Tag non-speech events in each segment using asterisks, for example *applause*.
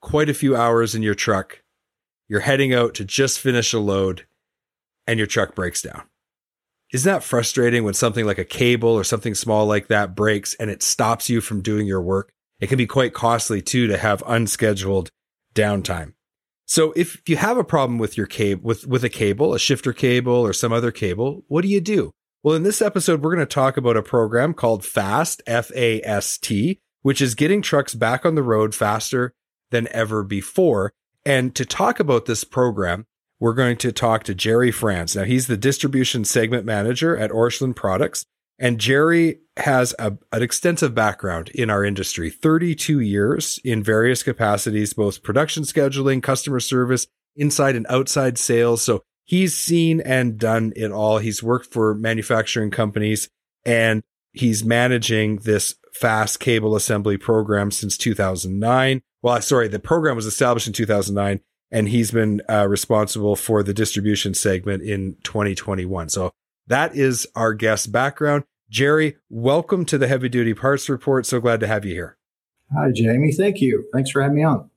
quite a few hours in your truck. You're heading out to just finish a load and your truck breaks down. Isn't that frustrating when something like a cable or something small like that breaks and it stops you from doing your work? It can be quite costly too to have unscheduled downtime. So if you have a problem with your cable, with, with a cable, a shifter cable or some other cable, what do you do? Well, in this episode, we're going to talk about a program called FAST, F A S T, which is getting trucks back on the road faster than ever before. And to talk about this program, we're going to talk to Jerry France. Now, he's the distribution segment manager at Orscheln Products. And Jerry has a, an extensive background in our industry 32 years in various capacities, both production scheduling, customer service, inside and outside sales. So he's seen and done it all. He's worked for manufacturing companies and he's managing this fast cable assembly program since 2009 well, sorry, the program was established in 2009 and he's been uh, responsible for the distribution segment in 2021. So that is our guest background. Jerry, welcome to the Heavy Duty Parts Report. So glad to have you here. Hi, Jamie. Thank you. Thanks for having me on.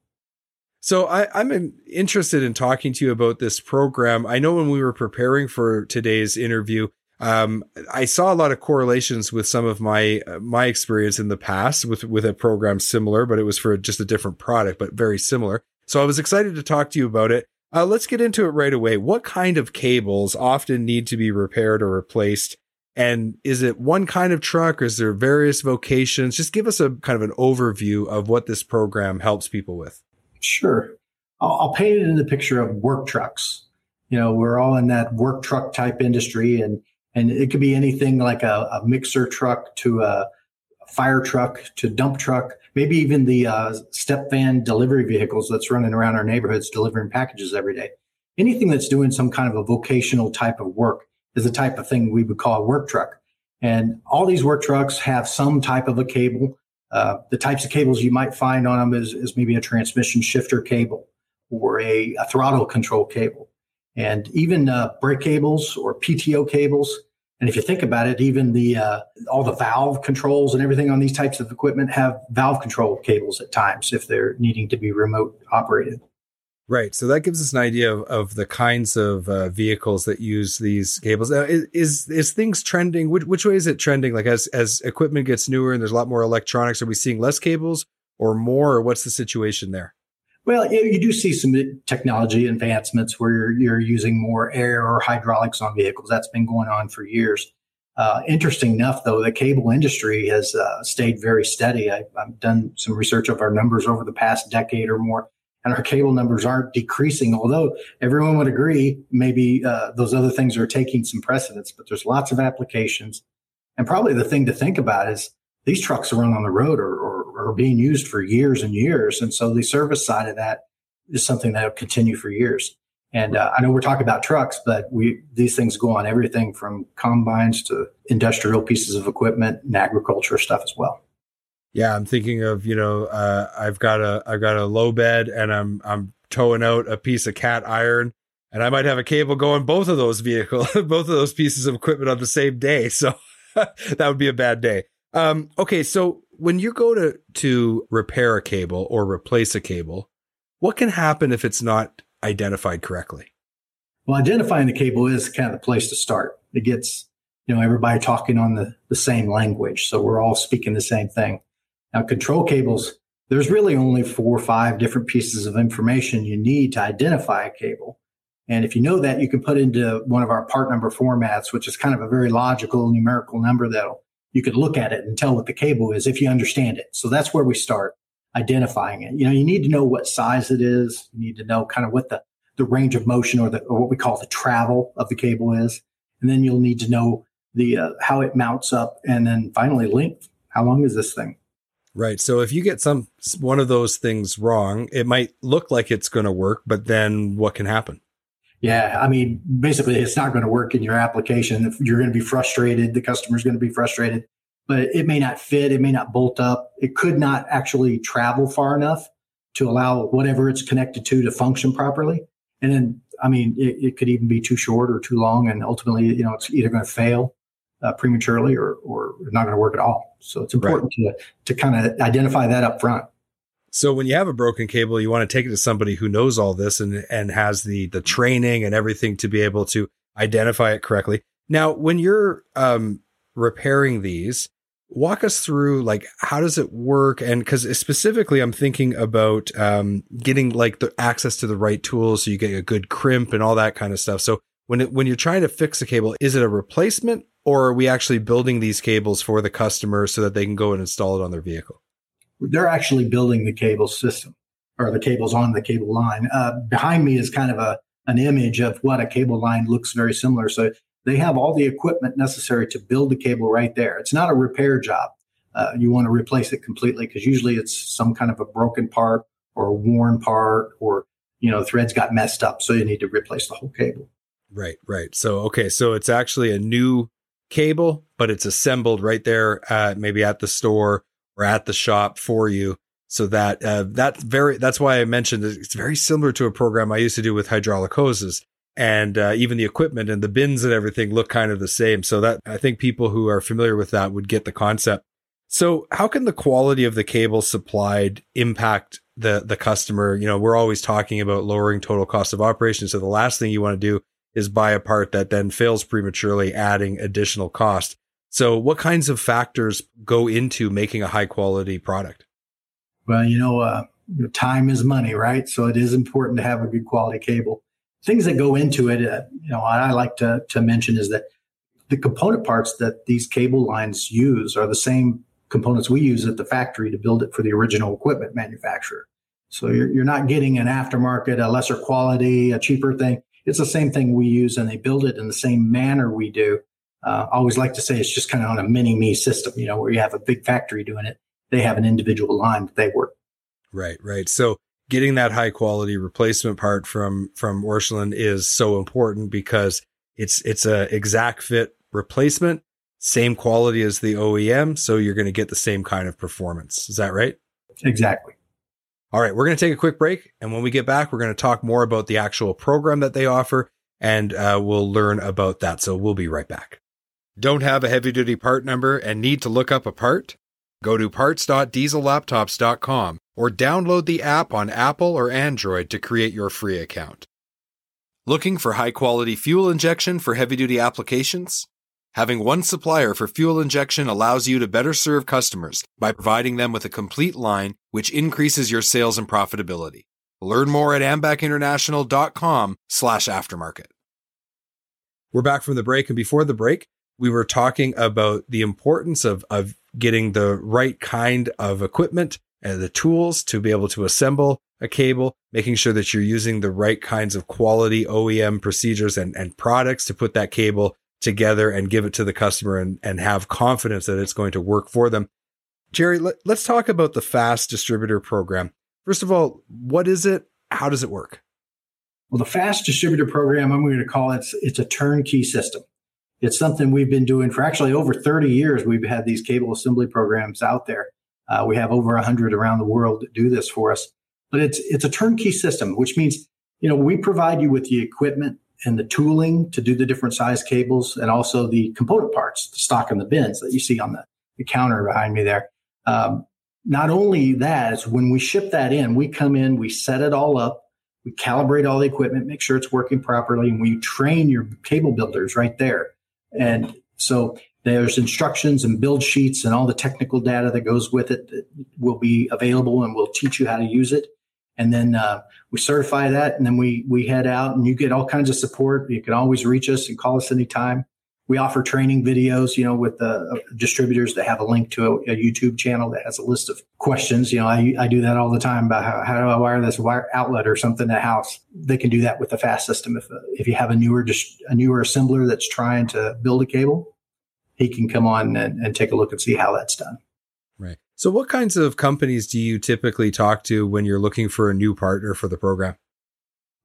So I, am interested in talking to you about this program. I know when we were preparing for today's interview, um, I saw a lot of correlations with some of my uh, my experience in the past with with a program similar, but it was for just a different product, but very similar. So I was excited to talk to you about it. Uh, let's get into it right away. What kind of cables often need to be repaired or replaced? And is it one kind of truck or is there various vocations? Just give us a kind of an overview of what this program helps people with. Sure. I'll, I'll paint it in the picture of work trucks. You know, we're all in that work truck type industry and and it could be anything like a, a mixer truck to a fire truck to dump truck, maybe even the uh, step van delivery vehicles that's running around our neighborhoods delivering packages every day. Anything that's doing some kind of a vocational type of work is the type of thing we would call a work truck. And all these work trucks have some type of a cable. Uh, the types of cables you might find on them is, is maybe a transmission shifter cable or a, a throttle control cable and even uh, brake cables or PTO cables. And if you think about it, even the uh, all the valve controls and everything on these types of equipment have valve control cables at times if they're needing to be remote operated. Right. So that gives us an idea of, of the kinds of uh, vehicles that use these cables. Now, is, is, is things trending? Which, which way is it trending? Like as as equipment gets newer and there's a lot more electronics, are we seeing less cables or more? Or what's the situation there? Well, you do see some technology advancements where you're, you're using more air or hydraulics on vehicles. That's been going on for years. Uh, interesting enough, though, the cable industry has uh, stayed very steady. I, have done some research of our numbers over the past decade or more, and our cable numbers aren't decreasing. Although everyone would agree, maybe uh, those other things are taking some precedence. But there's lots of applications, and probably the thing to think about is these trucks are run on the road or, are being used for years and years. And so the service side of that is something that will continue for years. And uh, I know we're talking about trucks, but we these things go on everything from combines to industrial pieces of equipment and agriculture stuff as well. Yeah, I'm thinking of you know uh, I've got a I've got a low bed and I'm I'm towing out a piece of cat iron and I might have a cable going both of those vehicles *laughs* both of those pieces of equipment on the same day. So *laughs* that would be a bad day. Um, okay, so when you go to to repair a cable or replace a cable, what can happen if it's not identified correctly? Well, identifying the cable is kind of the place to start. It gets you know everybody talking on the, the same language, so we're all speaking the same thing. Now, control cables, there's really only four or five different pieces of information you need to identify a cable. And if you know that, you can put into one of our part number formats, which is kind of a very logical numerical number that'll you could look at it and tell what the cable is if you understand it. So that's where we start identifying it. You know, you need to know what size it is. You need to know kind of what the, the range of motion or the, or what we call the travel of the cable is. And then you'll need to know the, uh, how it mounts up and then finally length. How long is this thing? Right. So if you get some, one of those things wrong, it might look like it's going to work, but then what can happen? Yeah, I mean, basically, it's not going to work in your application. You're going to be frustrated. The customer's going to be frustrated, but it may not fit. It may not bolt up. It could not actually travel far enough to allow whatever it's connected to to function properly. And then, I mean, it, it could even be too short or too long, and ultimately, you know, it's either going to fail uh, prematurely or or not going to work at all. So it's important right. to to kind of identify that up front. So when you have a broken cable, you want to take it to somebody who knows all this and and has the the training and everything to be able to identify it correctly. Now, when you're um, repairing these, walk us through like how does it work? And because specifically i'm thinking about um, getting like the access to the right tools so you get a good crimp and all that kind of stuff. So when it, when you're trying to fix a cable is it a replacement or are we actually building these cables for the customer so that they can go and install it on their vehicle they're actually building the cable system or the cables on the cable line. Uh, behind me is kind of a an image of what a cable line looks very similar. So they have all the equipment necessary to build the cable right there. It's not a repair job. Uh, you want to replace it completely because usually it's some kind of a broken part or a worn part or you know threads got messed up, so you need to replace the whole cable. Right, right. So okay, so it's actually a new cable, but it's assembled right there, uh, maybe at the store or at the shop for you. So that uh, that's very that's why I mentioned it's very similar to a program I used to do with hydraulic hoses, and uh, even the equipment and the bins and everything look kind of the same. So that I think people who are familiar with that would get the concept. So how can the quality of the cable supplied impact the the customer? You know, we're always talking about lowering total cost of operation. So the last thing you want to do is buy a part that then fails prematurely, adding additional cost. So, what kinds of factors go into making a high quality product? Well, you know, uh, time is money, right? So it is important to have a good quality cable. Things that go into it, uh, you know, I like to, to mention is that the component parts that these cable lines use are the same components we use at the factory to build it for the original equipment manufacturer. So you're, you're not getting an aftermarket, a lesser quality, a cheaper thing. It's the same thing we use and they build it in the same manner we do uh, I always like to say it's just kind of on a mini me system, you know, where you have a big factory doing it. They have an individual line that they work. Right, right. So getting that high quality replacement part from from Orscheln is so important because it's it's a exact fit replacement, same quality as the OEM, so you're going to get the same kind of performance. Is that right? Exactly. All right, we're going to take a quick break, and when we get back, we're going to talk more about the actual program that they offer, and uh, we'll learn about that. So we'll be right back. Don't have a heavy duty part number and need to look up a part? Go to parts.diesellaptops.com or download the app on Apple or Android to create your free account. Looking for high quality fuel injection for heavy duty applications? Having one supplier for fuel injection allows you to better serve customers by providing them with a complete line, which increases your sales and profitability. Learn more at ambacinternational.com slash aftermarket. We're back from the break, and before the break, we were talking about the importance of, of getting the right kind of equipment and the tools to be able to assemble a cable, making sure that you're using the right kinds of quality OEM procedures and, and products to put that cable together and give it to the customer and, and have confidence that it's going to work for them. Jerry, let, let's talk about the FAST distributor program. First of all, what is it? How does it work? Well, the FAST distributor program, I'm going to call it, it's a turnkey system it's something we've been doing for actually over 30 years. We've had these cable assembly programs out there. Uh, we have over 100 around the world that do this for us. But it's it's a turnkey system, which means you know we provide you with the equipment and the tooling to do the different size cables, and also the component parts, the stock and the bins that you see on the, the counter behind me there. Um, not only that, is when we ship that in, we come in, we set it all up, we calibrate all the equipment, make sure it's working properly, and we train your cable builders right there and so there's instructions and build sheets and all the technical data that goes with it that will be available and we'll teach you how to use it. And then uh, we certify that, and then we we head out, and you get all kinds of support. You can always reach us and call us anytime. We offer training videos, you know, with the uh, distributors that have a link to a, a, YouTube channel that has a list of questions. You know, I, I do that all the time about how, how do I wire this wire outlet or something at house. They can do that with the fast system. If if you have a newer a newer assembler that's trying to build a cable, he can come on and, and take a look and see how that's done. Right. So, what kinds of companies do you typically talk to when you're looking for a new partner for the program?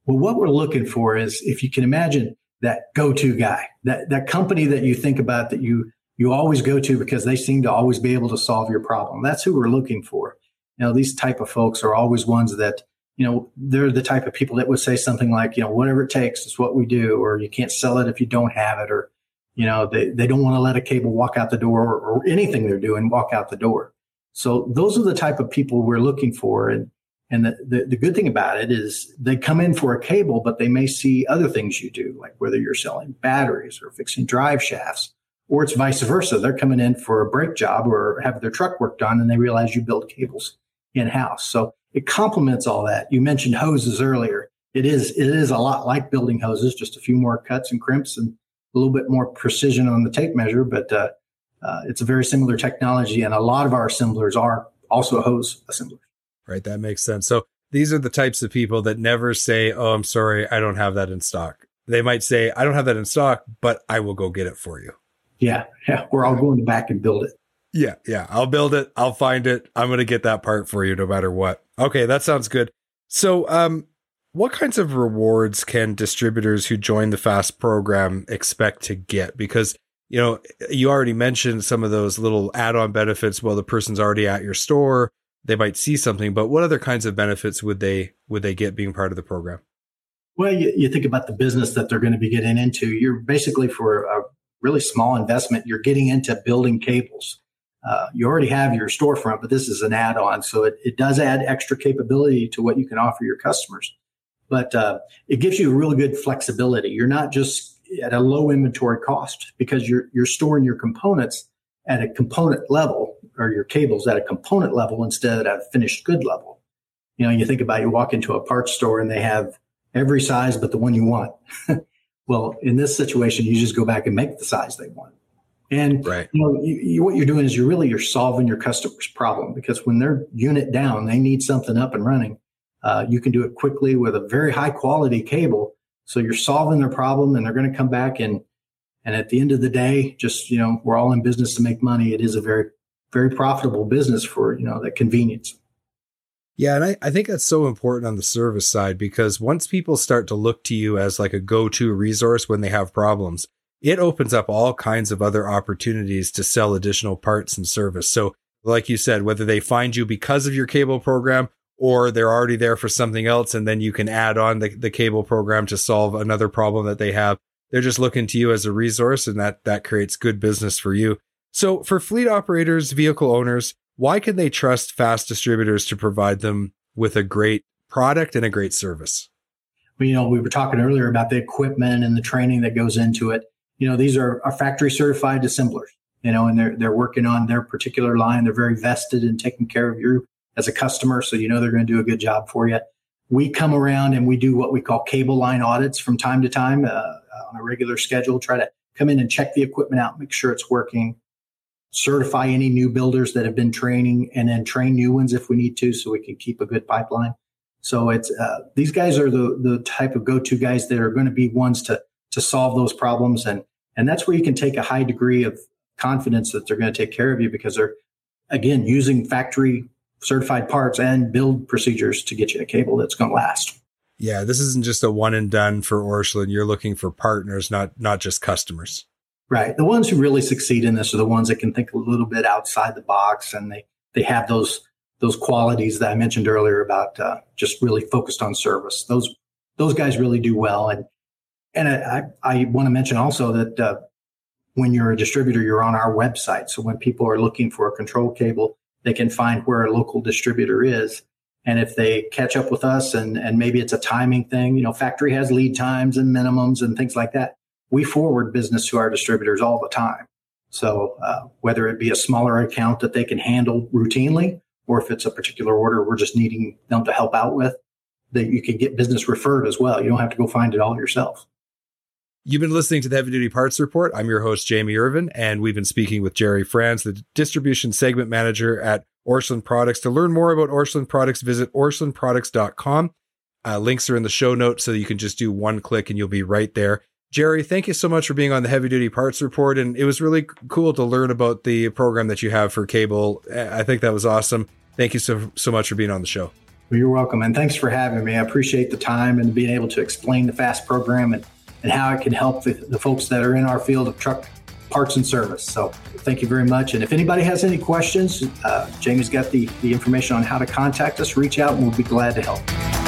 Well, what we're looking for is if you can imagine that go-to guy, that that company that you think about that you you always go to because they seem to always be able to solve your problem. That's who we're looking for. You know, these type of folks are always ones that you know they're the type of people that would say something like, you know, whatever it takes is what we do, or you can't sell it if you don't have it, or you know, they they don't want to let a cable walk out the door or, or anything they're doing walk out the door. So those are the type of people we're looking for, and and the, the, the, good thing about it is they come in for a cable, but they may see other things you do, like whether you're selling batteries or fixing drive shafts, or it's vice versa. They're coming in for a brake job or have their truck work done and they realize you build cables in house. So it complements all that. You mentioned hoses earlier. It is, it is a lot like building hoses, just a few more cuts and crimps and a little bit more precision on the tape measure, but, uh, uh, it's a very similar technology. And a lot of our assemblers are also hose assemblers right? That makes sense. So these are the types of people that never say, "Oh, I'm sorry, I don't have that in stock." They might say, "I don't have that in stock, but I will go get it for you." Yeah, yeah, we're all going back and build it. Yeah, yeah, I'll build it. I'll find it. I'm going to get that part for you no matter what. Okay, that sounds good. So, um what kinds of rewards can distributors who join the FAST program expect to get? Because you know, you already mentioned some of those little add-on benefits while the person's already at your store they might see something, but what other kinds of benefits would they would they get being part of the program? Well, you, you think about the business that they're going to be getting into. You're basically for a really small investment, you're getting into building cables. Uh, you already have your storefront, but this is an add-on, so it, it does add extra capability to what you can offer your customers. But uh, it gives you a real good flexibility. You're not just at a low inventory cost because you're you're storing your components at a component level or your cables at a component level instead of a finished good level. You know, you think about you walk into a parts store and they have every size but the one you want. *laughs* well, in this situation, you just go back and make the size they want. And right. you know, you, you, what you're doing is you're really you're solving your customer's problem because when they're unit down, they need something up and running. Uh, you can do it quickly with a very high quality cable. So you're solving their problem, and they're going to come back and and at the end of the day, just you know, we're all in business to make money. It is a very very profitable business for you know that convenience. Yeah, and I, I think that's so important on the service side because once people start to look to you as like a go-to resource when they have problems, it opens up all kinds of other opportunities to sell additional parts and service. So, like you said, whether they find you because of your cable program or they're already there for something else, and then you can add on the, the cable program to solve another problem that they have. They're just looking to you as a resource, and that that creates good business for you. So, for fleet operators, vehicle owners, why can they trust fast distributors to provide them with a great product and a great service? You know, we were talking earlier about the equipment and the training that goes into it. You know, these are, are factory certified assemblers, you know, and they're, they're working on their particular line. They're very vested in taking care of you as a customer. So, you know, they're going to do a good job for you. We come around and we do what we call cable line audits from time to time uh, on a regular schedule, try to come in and check the equipment out, make sure it's working, certify any new builders that have been training and then train new ones if we need to so we can keep a good pipeline. So it's uh, these guys are the the type of go-to guys that are going to be ones to to solve those problems and and that's where you can take a high degree of confidence that they're going to take care of you because they're again using factory certified parts and build procedures to get you a cable that's going to last. Yeah this isn't just a one and done for Orscheln. You're looking for partners not not just customers Right. The ones who really succeed in this are the ones that can think a little bit outside the box and they, they have those, those qualities that I mentioned earlier about uh, just really focused on service. Those, those guys really do well. And, and I, I want to mention also that uh, when you're a distributor, you're on our website. So when people are looking for a control cable, they can find where a local distributor is. And if they catch up with us and, and maybe it's a timing thing, you know, factory has lead times and minimums and things like that we forward business to our distributors all the time. So uh, whether it be a smaller account that they can handle routinely, or if it's a particular order we're just needing them to help out with, that you can get business referred as well. You don't have to go find it all yourself. You've been listening to the Heavy Duty Parts Report. I'm your host, Jamie Irvin, and we've been speaking with Jerry Franz, the distribution segment manager at Orscheln Products. To learn more about Orscheln Products, visit orschelnproducts.com. Uh, links are in the show notes, so you can just do one click and you'll be right there. Jerry, thank you so much for being on the Heavy Duty Parts Report. And it was really cool to learn about the program that you have for cable. I think that was awesome. Thank you so, so much for being on the show. Well, you're welcome. And thanks for having me. I appreciate the time and being able to explain the FAST program and, and how it can help the, the folks that are in our field of truck parts and service. So thank you very much. And if anybody has any questions, uh, Jamie's got the, the information on how to contact us. Reach out and we'll be glad to help.